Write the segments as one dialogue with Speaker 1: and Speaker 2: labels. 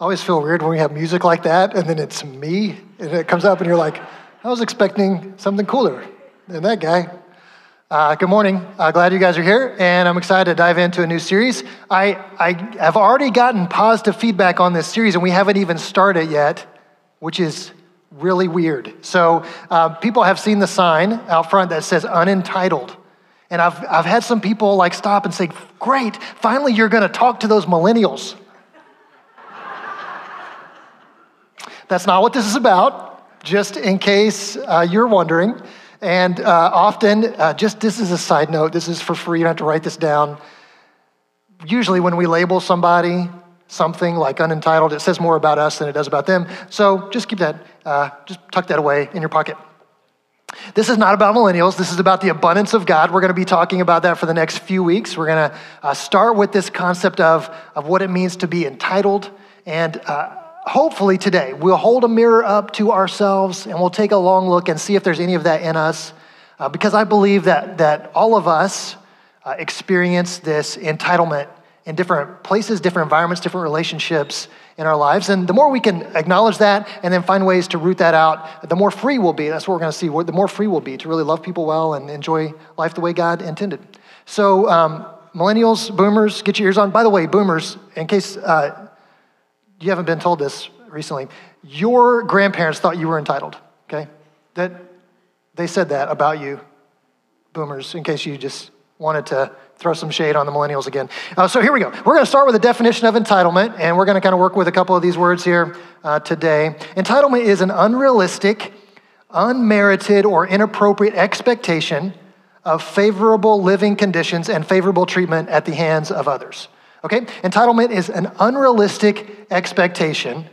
Speaker 1: I always feel weird when we have music like that and then it's me and it comes up and you're like, I was expecting something cooler than that guy. Uh, good morning. Uh, glad you guys are here, and I'm excited to dive into a new series. I, I have already gotten positive feedback on this series, and we haven't even started yet, which is really weird. So, uh, people have seen the sign out front that says unentitled. And I've, I've had some people like stop and say, Great, finally you're going to talk to those millennials. That's not what this is about, just in case uh, you're wondering. And uh, often, uh, just this is a side note, this is for free, you don't have to write this down. Usually, when we label somebody something like unentitled, it says more about us than it does about them. So just keep that, uh, just tuck that away in your pocket. This is not about millennials. This is about the abundance of God. We're going to be talking about that for the next few weeks. We're going to uh, start with this concept of, of what it means to be entitled and uh, hopefully today we'll hold a mirror up to ourselves and we'll take a long look and see if there's any of that in us. Uh, because I believe that, that all of us uh, experience this entitlement in different places, different environments, different relationships in our lives. And the more we can acknowledge that and then find ways to root that out, the more free we'll be. That's what we're going to see. The more free we'll be to really love people well and enjoy life the way God intended. So, um, millennials, boomers, get your ears on. By the way, boomers, in case uh, you haven't been told this recently, your grandparents thought you were entitled, okay? That they said that about you, boomers, in case you just wanted to throw some shade on the millennials again. Uh, so here we go. We're going to start with a definition of entitlement, and we're going to kind of work with a couple of these words here uh, today. Entitlement is an unrealistic, unmerited, or inappropriate expectation of favorable living conditions and favorable treatment at the hands of others. Okay? Entitlement is an unrealistic expectation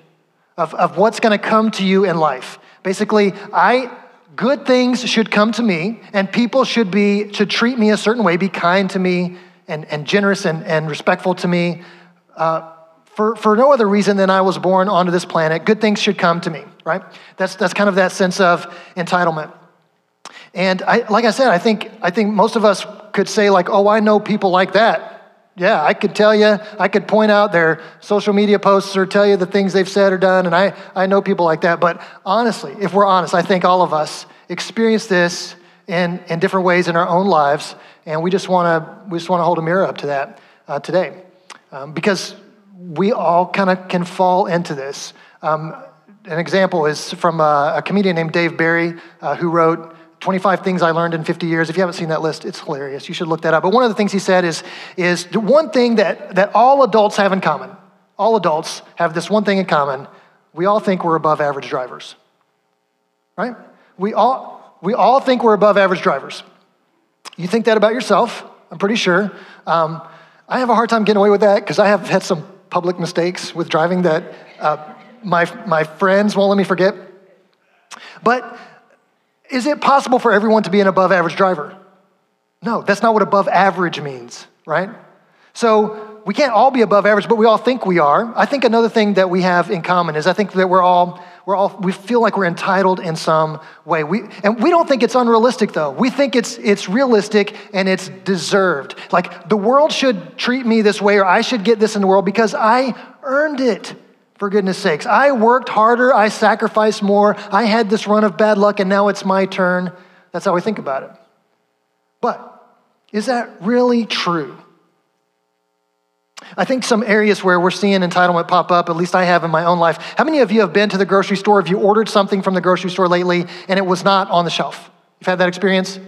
Speaker 1: of, of what's going to come to you in life. Basically, I good things should come to me, and people should be should treat me a certain way, be kind to me, and, and generous and, and respectful to me. Uh, for, for no other reason than I was born onto this planet, good things should come to me, right? That's, that's kind of that sense of entitlement. And I, like I said, I think, I think most of us could say, like, oh, I know people like that. Yeah, I could tell you, I could point out their social media posts or tell you the things they've said or done, and I, I know people like that. But honestly, if we're honest, I think all of us experience this in, in different ways in our own lives, and we just want to we just want to hold a mirror up to that uh, today, um, because we all kind of can fall into this. Um, an example is from a, a comedian named Dave Barry, uh, who wrote 25 things I learned in 50 years. If you haven't seen that list, it's hilarious. You should look that up. But one of the things he said is, is the one thing that, that all adults have in common, all adults have this one thing in common. We all think we're above average drivers. Right? We all, we all think we're above average drivers. You think that about yourself, I'm pretty sure. Um, I have a hard time getting away with that because I have had some public mistakes with driving that uh, my, my friends won't let me forget. But is it possible for everyone to be an above average driver? No, that's not what above average means, right? So we can't all be above average, but we all think we are. I think another thing that we have in common is I think that we're all we're all we feel like we're entitled in some way. We and we don't think it's unrealistic though. We think it's it's realistic and it's deserved. Like the world should treat me this way or I should get this in the world because I earned it for goodness sakes. I worked harder, I sacrificed more, I had this run of bad luck, and now it's my turn. That's how we think about it. But is that really true? I think some areas where we're seeing entitlement pop up, at least I have in my own life. How many of you have been to the grocery store? Have you ordered something from the grocery store lately and it was not on the shelf? You've had that experience?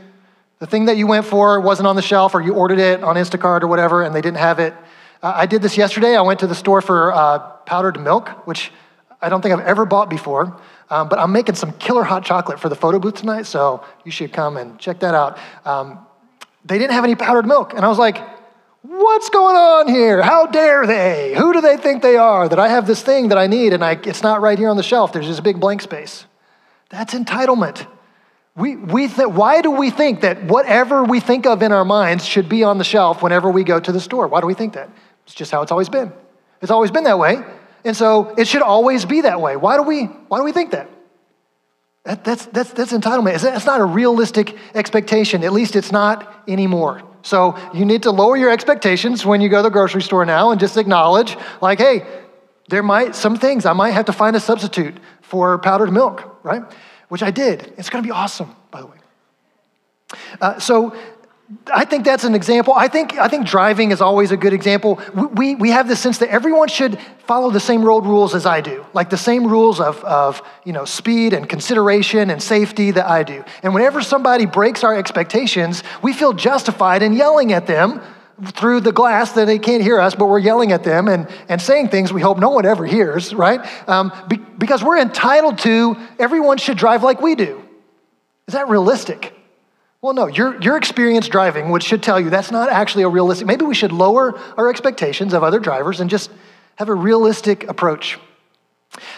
Speaker 1: The thing that you went for wasn't on the shelf, or you ordered it on Instacart or whatever, and they didn't have it. Uh, I did this yesterday. I went to the store for uh, powdered milk, which I don't think I've ever bought before. Um, but I'm making some killer hot chocolate for the photo booth tonight, so you should come and check that out. Um, they didn't have any powdered milk, and I was like, what's going on here? How dare they? Who do they think they are that I have this thing that I need and I, it's not right here on the shelf? There's just a big blank space. That's entitlement. We, we th- why do we think that whatever we think of in our minds should be on the shelf whenever we go to the store? Why do we think that? It's just how it's always been. It's always been that way. And so it should always be that way. Why do we, why do we think that? that that's, that's, that's entitlement. It's not a realistic expectation. At least it's not anymore. So you need to lower your expectations when you go to the grocery store now and just acknowledge, like, hey, There might, some things, I might have to find a substitute for powdered milk, right? Which I did. It's gonna be awesome, by the way. Uh, so I think that's an example. I think, I think driving is always a good example. We, we have this sense that everyone should follow the same road rules as I do, like the same rules of, of you know, speed and consideration and safety that I do. And whenever somebody breaks our expectations, we feel justified in yelling at them through the glass that they can't hear us, but we're yelling at them and, and saying things we hope no one ever hears, right? Um, be, because we're entitled to, everyone should drive like we do. Is that realistic? Well, no, your, your experience driving, which should tell you that's not actually a realistic, maybe we should lower our expectations of other drivers and just have a realistic approach.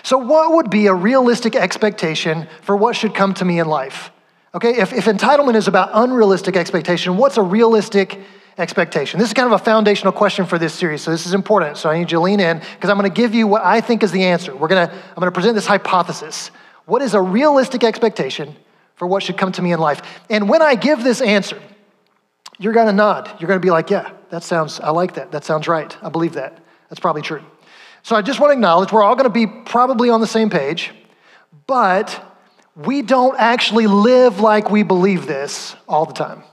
Speaker 1: So, what would be a realistic expectation for what should come to me in life? Okay, if, if entitlement is about unrealistic expectation, what's a realistic expectation? This is kind of a foundational question for this series, so this is important. So I need you to lean in because I'm going to give you what I think is the answer. We're to, I'm going to present this hypothesis. What is a realistic expectation for what should come to me in life. And when I give this answer, you're going to nod. You're going to be like, yeah, that sounds, I like that. That sounds right. I believe that. That's probably true. So I just want to acknowledge we're all going to be probably on the same page, but we don't actually live like we believe this all the time.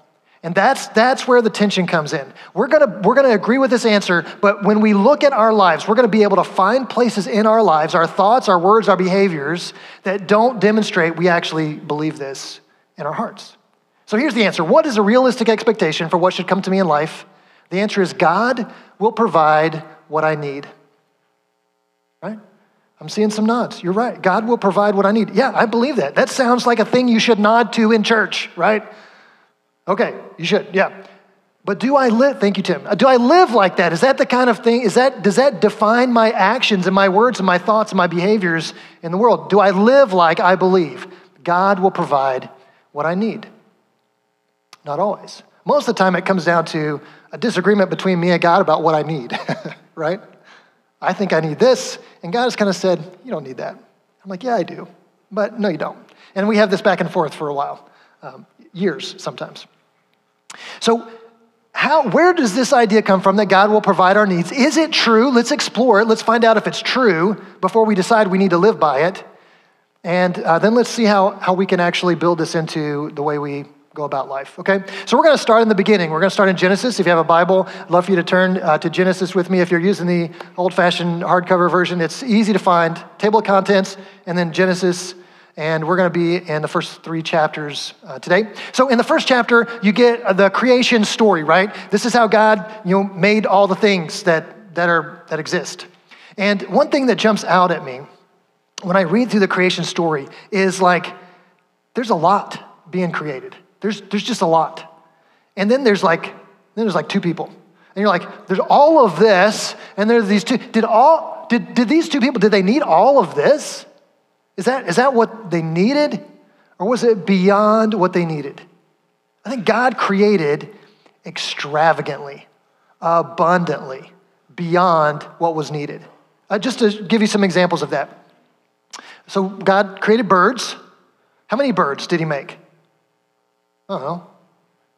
Speaker 1: And that's, that's where the tension comes in. We're gonna, we're gonna agree with this answer, but when we look at our lives, we're gonna be able to find places in our lives, our thoughts, our words, our behaviors, that don't demonstrate we actually believe this in our hearts. So here's the answer What is a realistic expectation for what should come to me in life? The answer is God will provide what I need. Right? I'm seeing some nods. You're right. God will provide what I need. Yeah, I believe that. That sounds like a thing you should nod to in church, right? Okay, you should, yeah. But do I live, thank you, Tim. Do I live like that? Is that the kind of thing, is that, does that define my actions and my words and my thoughts and my behaviors in the world? Do I live like I believe God will provide what I need? Not always. Most of the time, it comes down to a disagreement between me and God about what I need, right? I think I need this, and God has kind of said, You don't need that. I'm like, Yeah, I do. But no, you don't. And we have this back and forth for a while, um, years sometimes. So, how, where does this idea come from that God will provide our needs? Is it true? Let's explore it. Let's find out if it's true before we decide we need to live by it. And uh, then let's see how, how we can actually build this into the way we go about life, okay? So we're going to start in the beginning. We're going to start in Genesis. If you have a Bible, I'd love for you to turn uh, to Genesis with me. If you're using the old fashioned hardcover version, it's easy to find. Table of contents, and then Genesis and we're going to be in the first three chapters uh, today. So, in the first chapter, you get the creation story, right? This is how God, you know, made all the things that that are that exist. And one thing that jumps out at me when I read through the creation story is like, there's a lot being created. There's there's just a lot, and then there's like then there's like two people, and you're like, there's all of this, and there's these two. Did all did did these two people did they need all of this? Is that, is that what they needed? Or was it beyond what they needed? I think God created extravagantly, abundantly, beyond what was needed. Uh, just to give you some examples of that. So, God created birds. How many birds did He make? I don't know.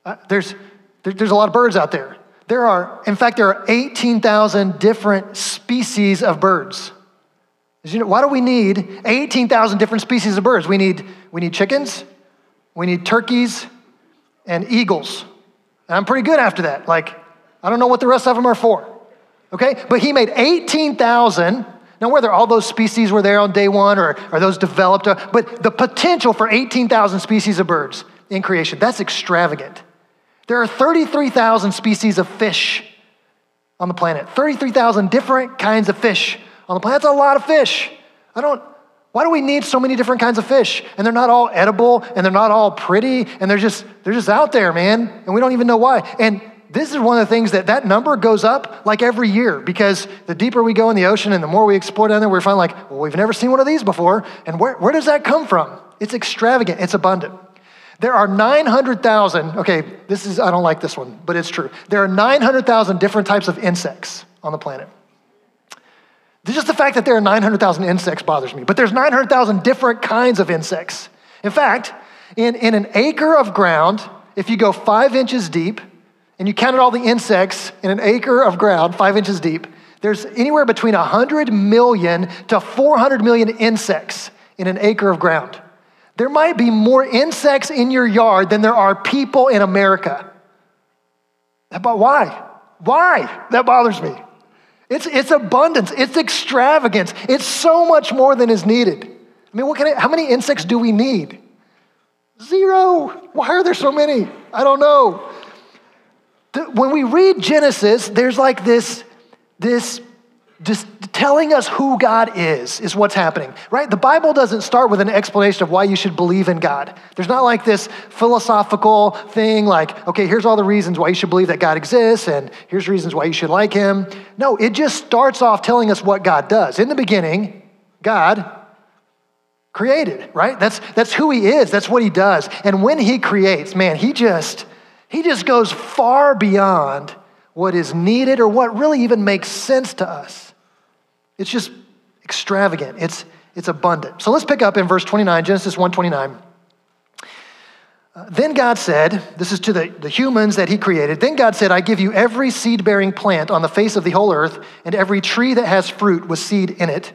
Speaker 1: Uh, there's, there, there's a lot of birds out there. There are, in fact, there are 18,000 different species of birds. You know, why do we need 18,000 different species of birds? We need, we need chickens, we need turkeys, and eagles. And I'm pretty good after that. Like, I don't know what the rest of them are for. Okay? But he made 18,000. Now, whether all those species were there on day one or are those developed, uh, but the potential for 18,000 species of birds in creation, that's extravagant. There are 33,000 species of fish on the planet, 33,000 different kinds of fish on the planet. That's a lot of fish. I don't, why do we need so many different kinds of fish? And they're not all edible and they're not all pretty and they're just, they're just out there, man. And we don't even know why. And this is one of the things that that number goes up like every year because the deeper we go in the ocean and the more we explore down there, we find like, well, we've never seen one of these before. And where, where does that come from? It's extravagant, it's abundant. There are 900,000, okay, this is, I don't like this one, but it's true. There are 900,000 different types of insects on the planet. Just the fact that there are 900,000 insects bothers me, but there's 900,000 different kinds of insects. In fact, in, in an acre of ground, if you go five inches deep and you counted all the insects in an acre of ground, five inches deep, There's anywhere between 100 million to 400 million insects in an acre of ground. There might be more insects in your yard than there are people in America. But why? Why? That bothers me. It's, it's abundance, it's extravagance, it's so much more than is needed. I mean, what can I, how many insects do we need? Zero. Why are there so many? I don't know. When we read Genesis, there's like this, this just telling us who God is, is what's happening, right? The Bible doesn't start with an explanation of why you should believe in God. There's not like this philosophical thing like, okay, here's all the reasons why you should believe that God exists, and here's reasons why you should like him. No, it just starts off telling us what God does. In the beginning, God created, right? That's, that's who he is, that's what he does. And when he creates, man, he just, he just goes far beyond what is needed or what really even makes sense to us. It's just extravagant. It's, it's abundant. So let's pick up in verse 29, Genesis 129. Uh, then God said, This is to the, the humans that He created. Then God said, I give you every seed bearing plant on the face of the whole earth, and every tree that has fruit with seed in it.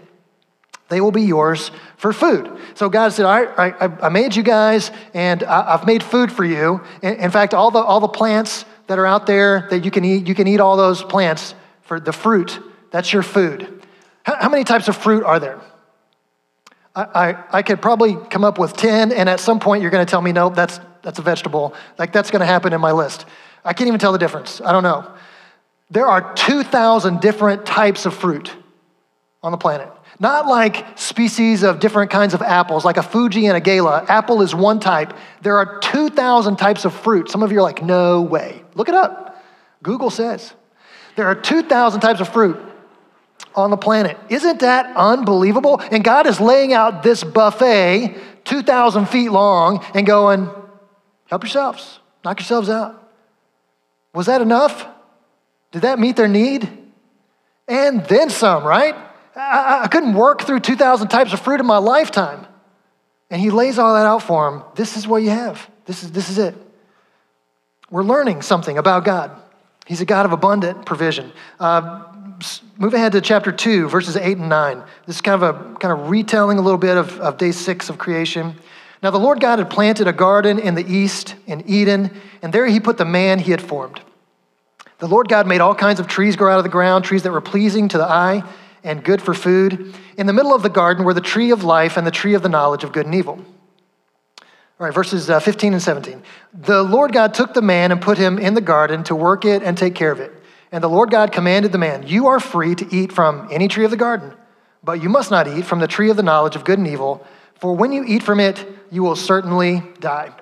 Speaker 1: They will be yours for food. So God said, All right, I, I made you guys, and I, have made food for you. In, in fact, all the, all the plants that are out there that you can eat, you can eat all those plants for the fruit. That's your food. How, how many types of fruit are there? I, I, I, could probably come up with 10, and at some point you're going to tell me, no, that's, that's a vegetable. Like, that's going to happen in my list. I can't even tell the difference. I don't know. There are 2,000 different types of fruit on the planet. Not like species of different kinds of apples, like a Fuji and a Gala. Apple is one type. There are 2,000 types of fruit. Some of you are like, no way. Look it up. Google says. There are 2,000 types of fruit on the planet. Isn't that unbelievable? And God is laying out this buffet, 2,000 feet long, and going, help yourselves, knock yourselves out. Was that enough? Did that meet their need? And then some, right? I, I couldn't work through 2,000 types of fruit in my lifetime. And he lays all that out for him. This is what you have. This is, this is it. We're learning something about God. He's a God of abundant provision. Uh, move ahead to chapter 2, verses 8 and 9. This is kind of a kind of retelling a little bit of, of day six of creation. Now, the Lord God had planted a garden in the east, in Eden, and there he put the man he had formed. The Lord God made all kinds of trees grow out of the ground, trees that were pleasing to the eye and good for food. In the middle of the garden were the tree of life and the tree of the knowledge of good and evil. All right, verses uh, 15 and 17. The Lord God took the man and put him in the garden to work it and take care of it. And the Lord God commanded the man, You are free to eat from any tree of the garden, but you must not eat from the tree of the knowledge of good and evil, for when you eat from it, you will certainly die.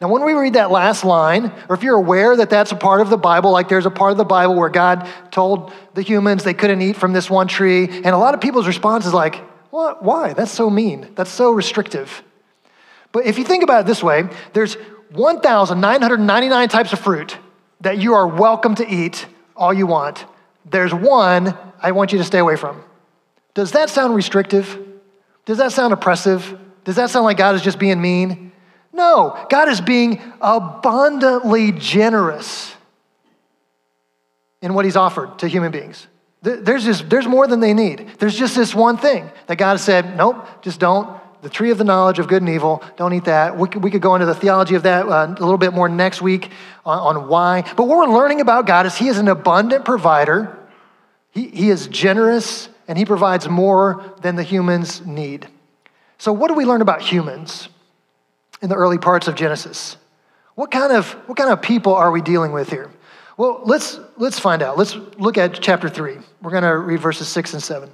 Speaker 1: Now, when we read that last line, or if you're aware that that's a part of the Bible, like there's a part of the Bible where God told the humans they couldn't eat from this one tree, and a lot of people's response is like, what? Why? That's so mean. That's so restrictive. But if you think about it this way, there's 1,999 types of fruit that you are welcome to eat all you want. There's one I want you to stay away from. Does that sound restrictive? Does that sound oppressive? Does that sound like God is just being mean? No, God is being abundantly generous in what He's offered to human beings. There's just there's more than they need. There's just this one thing that God said, nope, just don't. The tree of the knowledge of good and evil, don't eat that. We could, we could go into the theology of that uh, a little bit more next week on, on why. But what we're learning about God is He is an abundant provider. He, he is generous and He provides more than the humans need. So, what do we learn about humans? in the early parts of Genesis. What kind of, what kind of people are we dealing with here? Well, let's, let's find out. Let's look at chapter 3. We're going to read verses 6 and 7.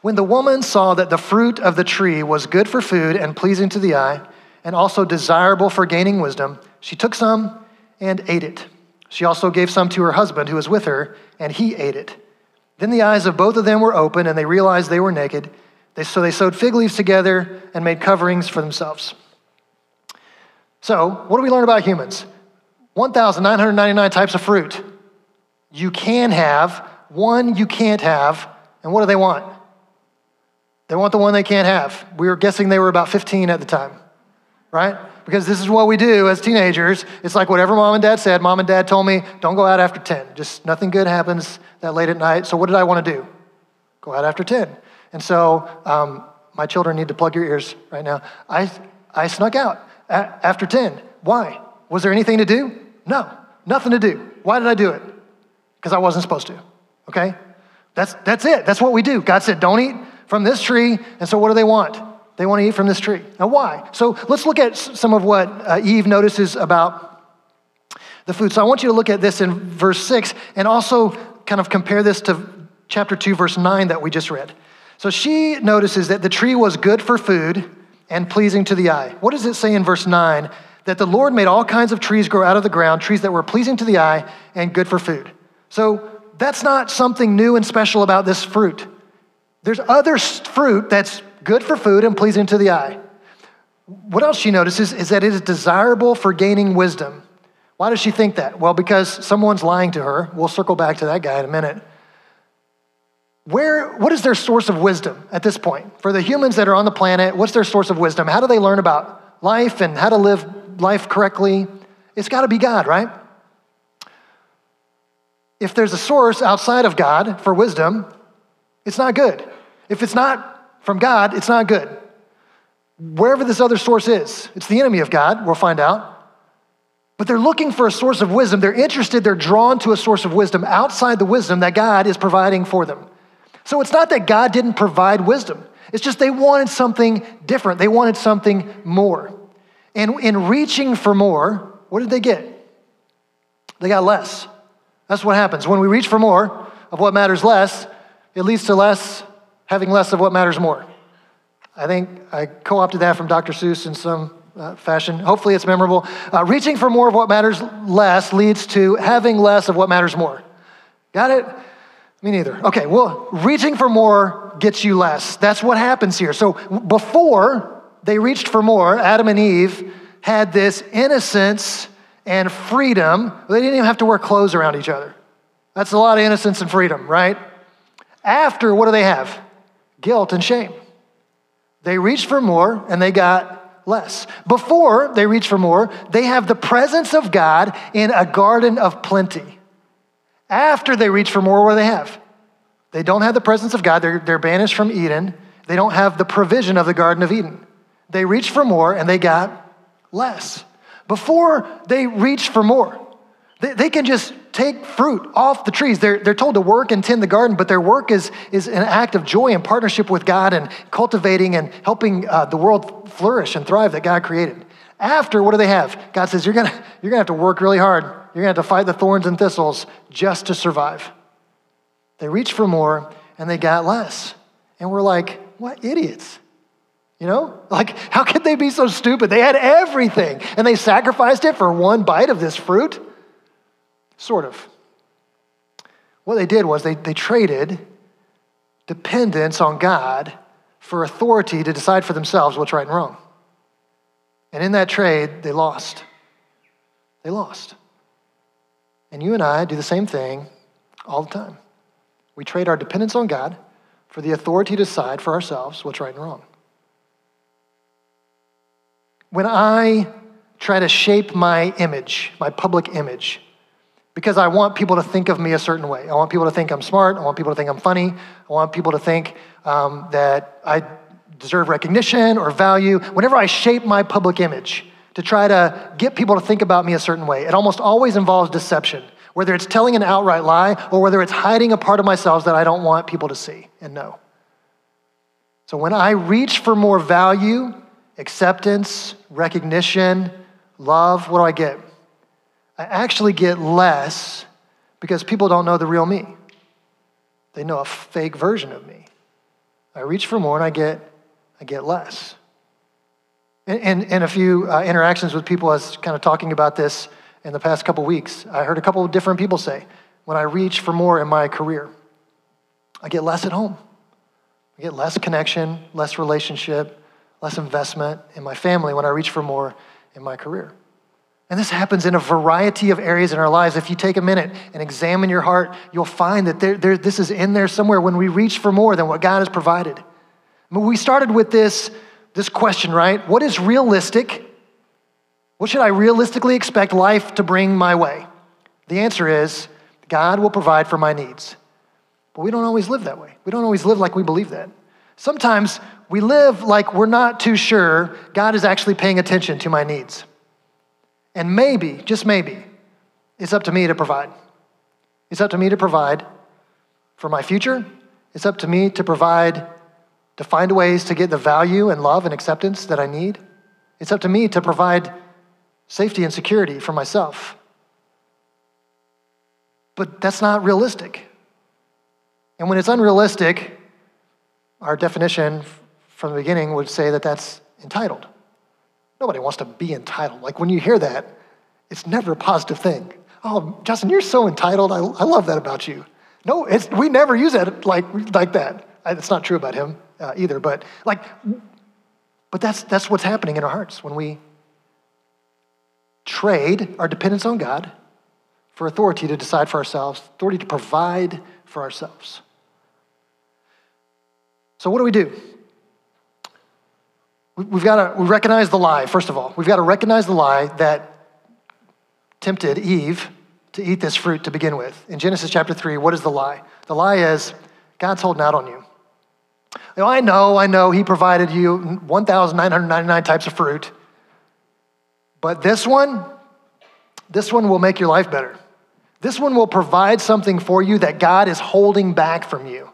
Speaker 1: When the woman saw that the fruit of the tree was good for food and pleasing to the eye, and also desirable for gaining wisdom, she took some and ate it. She also gave some to her husband who was with her, and he ate it. Then the eyes of both of them were open, and they realized they were naked. They, so they sewed fig leaves together and made coverings for themselves. So, what do we learn about humans? 1,999 types of fruit. You can have, one you can't have, and what do they want? They want the one they can't have. We were guessing they were about 15 at the time. right? Because this is what we do as teenagers. It's like whatever mom and dad said. Mom and dad told me, don't go out after 10. Just nothing good happens that late at night. So what did I want to do? Go out after 10. And so um, my children need to plug your ears right now. I, I snuck out after 10. Why? Was there anything to do? No, nothing to do. Why did I do it? Because I wasn't supposed to, okay? That's, that's it. That's what we do. God said, don't eat from this tree. And so what do they want? They want to eat from this tree. Now, why? So let's look at some of what uh, Eve notices about the food. So I want you to look at this in verse 6 and also kind of compare this to chapter 2, verse 9 that we just read. So she notices that the tree was good for food and pleasing to the eye. What does it say in verse 9? That the Lord made all kinds of trees grow out of the ground, trees that were pleasing to the eye and good for food. So that's not something new and special about this fruit. There's other fruit that's good for food and pleasing to the eye. What else she notices is that it is desirable for gaining wisdom. Why does she think that? Well, because someone's lying to her. We'll circle back to that guy in a minute. Where, what is their source of wisdom at this point? For the humans that are on the planet, what's their source of wisdom? How do they learn about life and how to live life correctly? It's got to be God, right? If there's a source outside of God for wisdom, it's not good. If it's not from God, it's not good. Wherever this other source is, it's the enemy of God, we'll find out. But they're looking for a source of wisdom. They're interested, they're drawn to a source of wisdom outside the wisdom that God is providing for them. So it's not that God didn't provide wisdom, it's just they wanted something different. They wanted something more. And in reaching for more, what did they get? They got less. That's what happens. When we reach for more of what matters less, it leads to less having less of what matters more. I think I co opted that from Dr. Seuss in some uh, fashion. Hopefully, it's memorable. Uh, reaching for more of what matters less leads to having less of what matters more. Got it? Me neither. Okay, well, reaching for more gets you less. That's what happens here. So, before they reached for more, Adam and Eve had this innocence and freedom. They didn't even have to wear clothes around each other. That's a lot of innocence and freedom, right? After, what do they have? guilt and shame. They reached for more and they got less. Before they reach for more, they have the presence of God in a garden of plenty. After they reach for more, what do they have? They don't have the presence of God. They're, they're banished from Eden. They don't have the provision of the Garden of Eden. They reached for more and they got less. Before they reach for more, they, they can just take fruit off the trees. They're, they're told to work and tend the garden, but their work is, is an act of joy and partnership with God and cultivating and helping uh, the world flourish and thrive that God created. After, what do they have? God says, You're going you're gonna have to work really hard. You're going to have to fight the thorns and thistles just to survive. They reached for more and they got less. And we're like, What idiots? You know? Like, how could they be so stupid? They had everything and they sacrificed it for one bite of this fruit? Sort of. What they did was they, they traded dependence on God for authority to decide for themselves what's right and wrong. And in that trade, they lost. They lost. And you and I do the same thing all the time. We trade our dependence on God for the authority to decide for ourselves what's right and wrong. When I try to shape my image, my public image, because I want people to think of me a certain way. I want people to think I'm smart. I want people to think I'm funny. I want people to think um, that I deserve recognition or value. Whenever I shape my public image to try to get people to think about me a certain way, it almost always involves deception, whether it's telling an outright lie or whether it's hiding a part of myself that I don't want people to see and know. So when I reach for more value, acceptance, recognition, love, what do I get? I actually get less because people don't know the real me. They know a fake version of me. I reach for more and I get, I get less. In, in, a few uh, interactions with people, I was kind of talking about this in the past couple weeks. I heard a couple of different people say, when I reach for more in my career, I get less at home. I get less connection, less relationship, less investment in my family when I reach for more in my career. And this happens in a variety of areas in our lives. If you take a minute and examine your heart, you'll find that there, there, this is in there somewhere when we reach for more than what God has provided. I mean, we started with this, this question, right? What is realistic What should I realistically expect life to bring my way? The answer is God will provide for my needs. But we don't always live that way. We don't always live like we believe that. Sometimes we live like we're not too sure God is actually paying attention to my needs. And maybe, just maybe, it's up to me to provide. It's up to me to provide for my future. It's up to me to provide, to find ways to get the value and love and acceptance that I need. It's up to me to provide safety and security for myself. But that's not realistic. And when it's unrealistic, our definition from the beginning would say that that's entitled. Nobody wants to be entitled. Like when you hear that, it's never a positive thing. Oh, Justin, you're so entitled. I, I love that about you. No, we never use that like, like that. It's not true about him uh, either, but like, but that's, that's what's happening in our hearts when we trade our dependence on God for authority to decide for ourselves, authority to provide for ourselves. So, what do we do? We've got to we recognize the lie, first of all. We've got to recognize the lie that tempted Eve to eat this fruit to begin with. In Genesis chapter 3, what is the lie? The lie is God's holding out on you. I know, I know, He provided you 1,999 types of fruit, but this one, this one will make your life better. This one will provide something for you that God is holding back from you.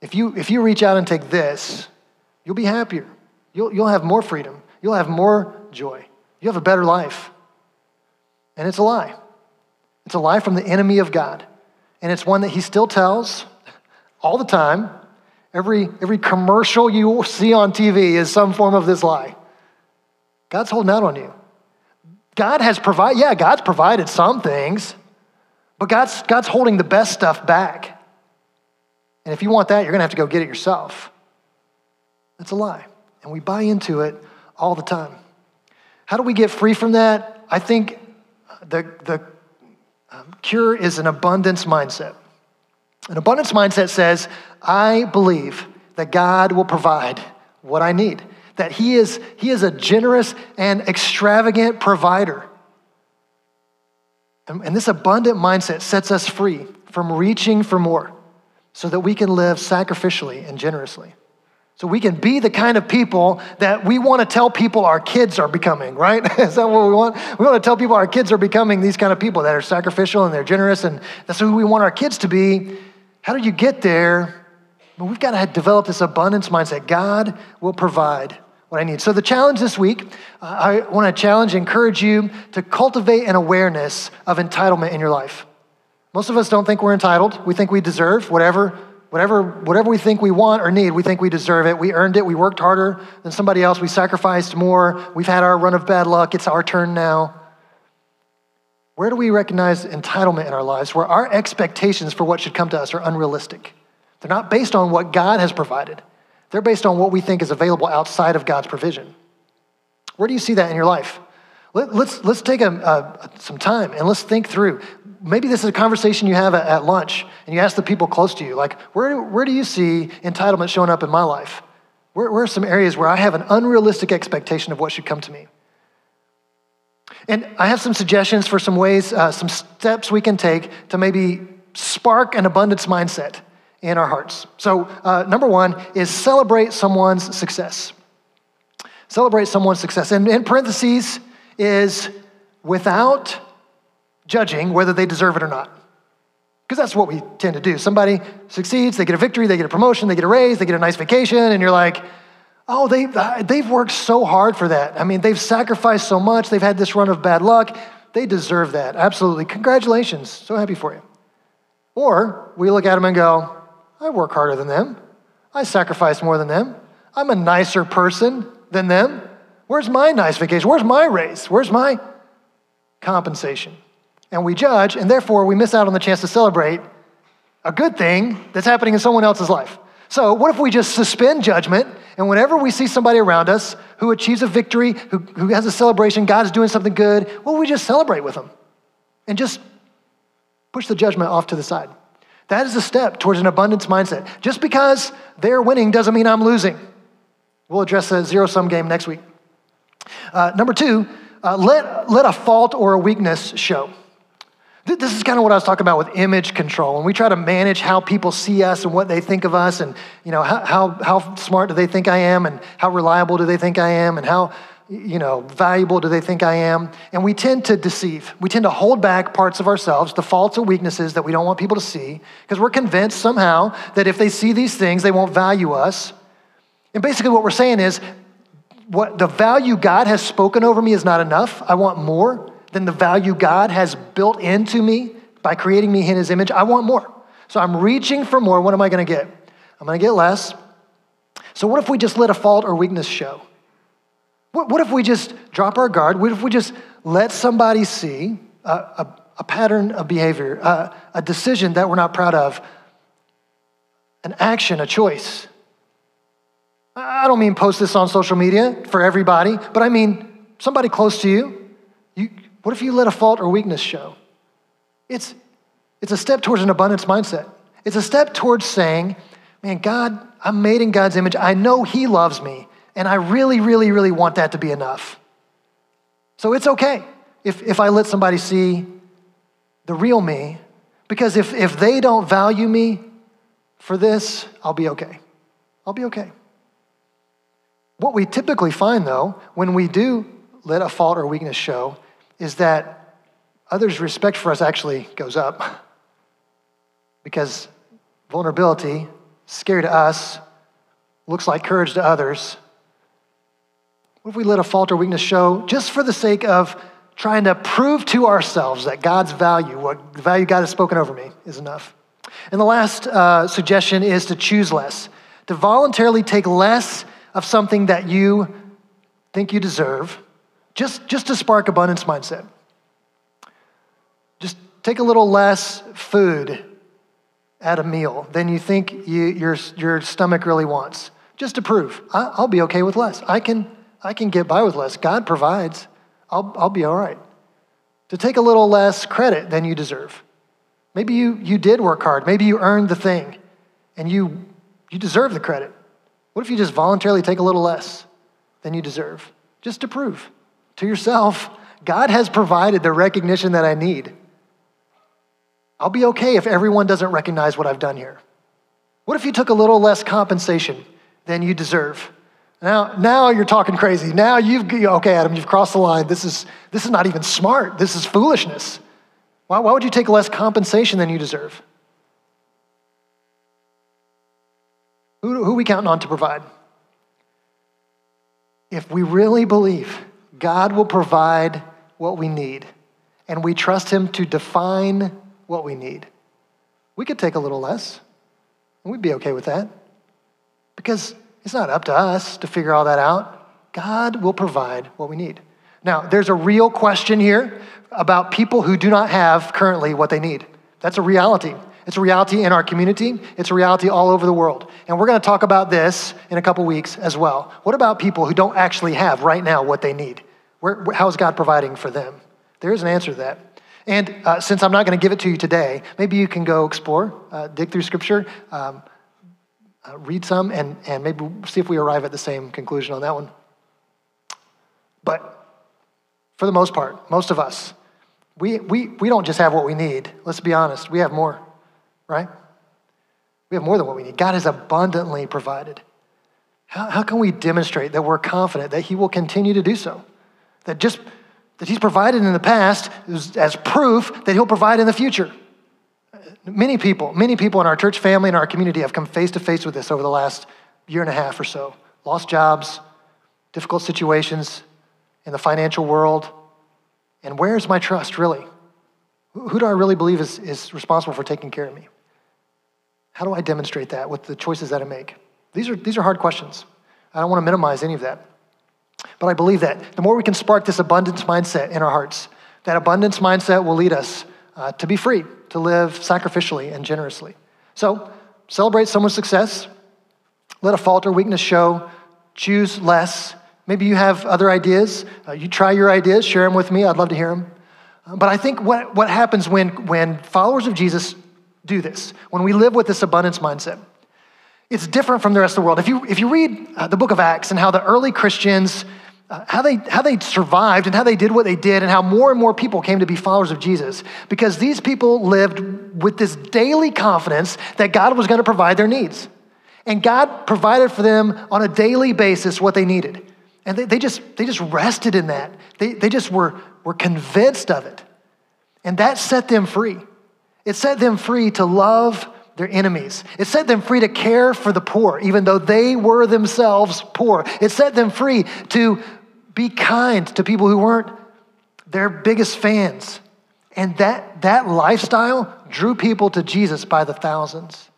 Speaker 1: If you, if you reach out and take this, you'll be happier. You'll, you'll have more freedom. You'll have more joy. You have a better life. And it's a lie. It's a lie from the enemy of God. And it's one that he still tells all the time. Every, every commercial you see on TV is some form of this lie. God's holding out on you. God has provided, yeah, God's provided some things, but God's, God's holding the best stuff back. And if you want that, you're going to have to go get it yourself. That's a lie. And we buy into it all the time. How do we get free from that? I think the, the um, cure is an abundance mindset. An abundance mindset says, I believe that God will provide what I need that he is, he is a generous and extravagant provider. And, and this abundant mindset sets us free from reaching for more so that we can live sacrificially and generously. So we can be the kind of people that we want to tell people our kids are becoming, right? Is that what we want? We want to tell people our kids are becoming these kind of people that are sacrificial and they're generous, and that's who we want our kids to be. How do you get there? Well, we've got to develop this abundance mindset. God will provide what I need. So, the challenge this week, I want to challenge, encourage you to cultivate an awareness of entitlement in your life. Most of us don't think we're entitled. We think we deserve whatever, whatever, whatever we think we want or need. We think we deserve it. We earned it. We worked harder than somebody else. We sacrificed more. We've had our run of bad luck. It's our turn now. Where do we recognize entitlement in our lives where our expectations for what should come to us are unrealistic? They're not based on what God has provided. They're based on what we think is available outside of God's provision. Where do you see that in your life? Let, us let's, let's take a, a, some time and let's think through. Maybe this is a conversation you have at, lunch and you ask the people close to you, like, where, where do you see entitlement showing up in my life? Where, where are some areas where I have an unrealistic expectation of what should come to me? And I have some suggestions for some ways, uh, some steps we can take to maybe spark an abundance mindset in our hearts. So, uh, number one is celebrate someone's success. Celebrate someone's success. And in parentheses is without judging whether they deserve it or not. Because that's what we tend to do. Somebody succeeds, they get a victory, they get a promotion, they get a raise, they get a nice vacation, and you're like, oh, they, they've worked so hard for that. I mean, they've sacrificed so much, they've had this run of bad luck. They deserve that. Absolutely. Congratulations. So happy for you. Or we look at them and go, I work harder than them. I sacrifice more than them. I'm a nicer person than them. Where's my nice vacation? Where's my raise? Where's my compensation? And we judge, and therefore we miss out on the chance to celebrate a good thing that's happening in someone else's life. So, what if we just suspend judgment, and whenever we see somebody around us who achieves a victory, who, who has a celebration, God's doing something good, well, we just celebrate with them and just push the judgment off to the side? That is a step towards an abundance mindset. Just because they're winning doesn't mean I'm losing. We'll address the zero sum game next week. Uh, number two, uh, let, let a fault or a weakness show. This is kind of what I was talking about with image control. And we try to manage how people see us and what they think of us, and you know how, how, how smart do they think I am, and how reliable do they think I am, and how you know valuable do they think I am. And we tend to deceive. We tend to hold back parts of ourselves, the faults or weaknesses that we don't want people to see, because we're convinced somehow that if they see these things, they won't value us. And basically, what we're saying is, what the value God has spoken over me is not enough. I want more than the value God has built into me by creating me in his image. I want more. So I'm reaching for more. What am I going to get? I'm going to get less. So, what if we just let a fault or weakness show? What, what if we just drop our guard? What if we just let somebody see a, a, a pattern of behavior, a, a decision that we're not proud of, an action, a choice? I don't mean post this on social media for everybody, but I mean somebody close to you. What if you let a fault or weakness show? It's, it's a step towards an abundance mindset. It's a step towards saying, man, God, I'm made in God's image. I know He loves me, and I really, really, really want that to be enough. So it's okay if, if I let somebody see the real me, because if, if they don't value me for this, I'll be okay. I'll be okay. What we typically find, though, when we do let a fault or weakness show, is that others' respect for us actually goes up because vulnerability, scary to us, looks like courage to others. What if we let a fault or weakness show just for the sake of trying to prove to ourselves that God's value, what the value God has spoken over me, is enough? And the last uh, suggestion is to choose less, to voluntarily take less of something that you think you deserve just, just to spark abundance mindset. Just take a little less food at a meal than you think you, your, your stomach really wants, just to prove I, I'll be okay with less. I can, I can get by with less. God provides. I'll, I'll be all right. To take a little less credit than you deserve. Maybe you, you did work hard. Maybe you earned the thing and you, you deserve the credit. What if you just voluntarily take a little less than you deserve, just to prove? To yourself, God has provided the recognition that I need. I'll be okay if everyone doesn't recognize what I've done here. What if you took a little less compensation than you deserve? Now, now you're talking crazy. Now you've, okay, Adam, you've crossed the line. This is, this is not even smart. This is foolishness. Why, why would you take less compensation than you deserve? Who, who are we counting on to provide? If we really believe God will provide what we need, and we trust Him to define what we need. We could take a little less, and we'd be okay with that because it's not up to us to figure all that out. God will provide what we need. Now, there's a real question here about people who do not have currently what they need. That's a reality. It's a reality in our community, it's a reality all over the world. And we're going to talk about this in a couple weeks as well. What about people who don't actually have right now what they need? Where, how is God providing for them? There is an answer to that. And uh, since I'm not going to give it to you today, maybe you can go explore, uh, dig through Scripture, um, uh, read some, and, and maybe see if we arrive at the same conclusion on that one. But for the most part, most of us, we, we, we don't just have what we need. Let's be honest, we have more, right? We have more than what we need. God has abundantly provided. How, how can we demonstrate that we're confident that He will continue to do so? that just that he's provided in the past is, as proof that he'll provide in the future. Many people, many people in our church family and our community have come face to face with this over the last year and a half or so. Lost jobs, difficult situations in the financial world. And where's my trust really? Who do I really believe is, is responsible for taking care of me? How do I demonstrate that with the choices that I make? These are, these are hard questions. I don't want to minimize any of that. But I believe that the more we can spark this abundance mindset in our hearts, that abundance mindset will lead us uh, to be free, to live sacrificially and generously. So, celebrate someone's success. Let a fault or weakness show. Choose less. Maybe you have other ideas. Uh, you try your ideas, share them with me. I'd love to hear them. But I think what, what happens when, when followers of Jesus do this, when we live with this abundance mindset, it's different from the rest of the world. If you, if you read uh, the book of Acts and how the early Christians uh, how, they, how they survived and how they did what they did, and how more and more people came to be followers of Jesus. Because these people lived with this daily confidence that God was going to provide their needs. And God provided for them on a daily basis what they needed. And they, they, just, they just rested in that. They, they just were, were convinced of it. And that set them free. It set them free to love their enemies. It set them free to care for the poor, even though they were themselves poor. It set them free to be kind to people who weren't their biggest fans. And that, that lifestyle drew people to Jesus by the thousands.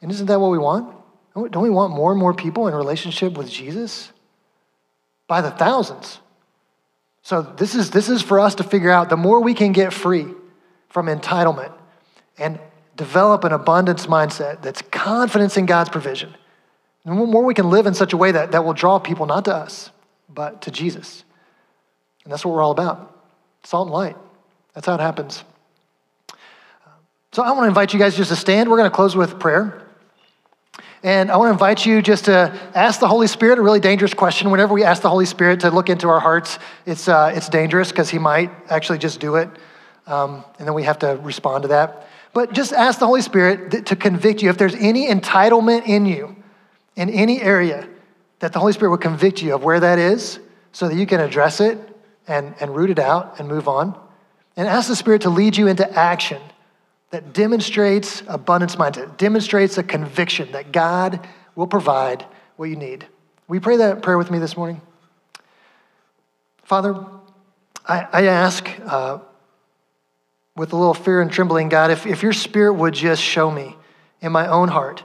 Speaker 1: And isn't that what we want? Don't we want more and more people in relationship with Jesus? By the thousands. So this is, this is for us to figure out the more we can get free from entitlement and develop an abundance mindset that's confidence in God's provision. The more we can live in such a way that, that will draw people not to us, but to Jesus. And that's what we're all about salt and light. That's how it happens. So I want to invite you guys just to stand. We're going to close with prayer. And I want to invite you just to ask the Holy Spirit a really dangerous question. Whenever we ask the Holy Spirit to look into our hearts, it's, uh, it's dangerous because He might actually just do it. Um, and then we have to respond to that. But just ask the Holy Spirit to convict you. If there's any entitlement in you, in any area, that the Holy Spirit will convict you of where that is so that you can address it and, and root it out and move on. And ask the Spirit to lead you into action that demonstrates abundance mindset, demonstrates a conviction that God will provide what you need. Will you pray that prayer with me this morning? Father, I, I ask uh, with a little fear and trembling, God, if, if your spirit would just show me in my own heart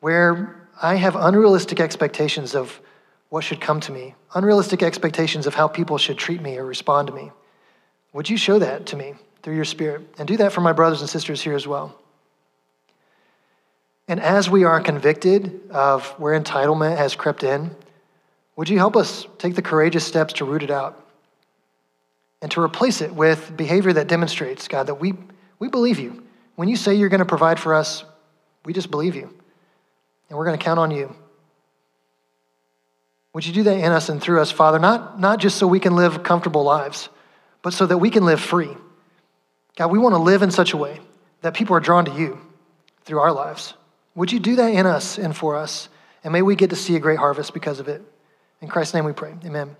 Speaker 1: where I have unrealistic expectations of what should come to me, unrealistic expectations of how people should treat me or respond to me. Would you show that to me? through your Spirit. And do that for my brothers and sisters here as well. And as we are convicted of where entitlement has crept in, would you help us take the courageous steps to root it out and to replace it with behavior that demonstrates, God, that we, we believe you. When you say you're going to provide for us, we just believe you. And we're going to count on you. Would you do that in us and through us, Father, not, not just so we can live comfortable lives, but so that we can live free God, we want to live in such a way that people are drawn to you through our lives. Would you do that in us and for us? And may we get to see a great harvest because of it. In Christ's name we pray. Amen.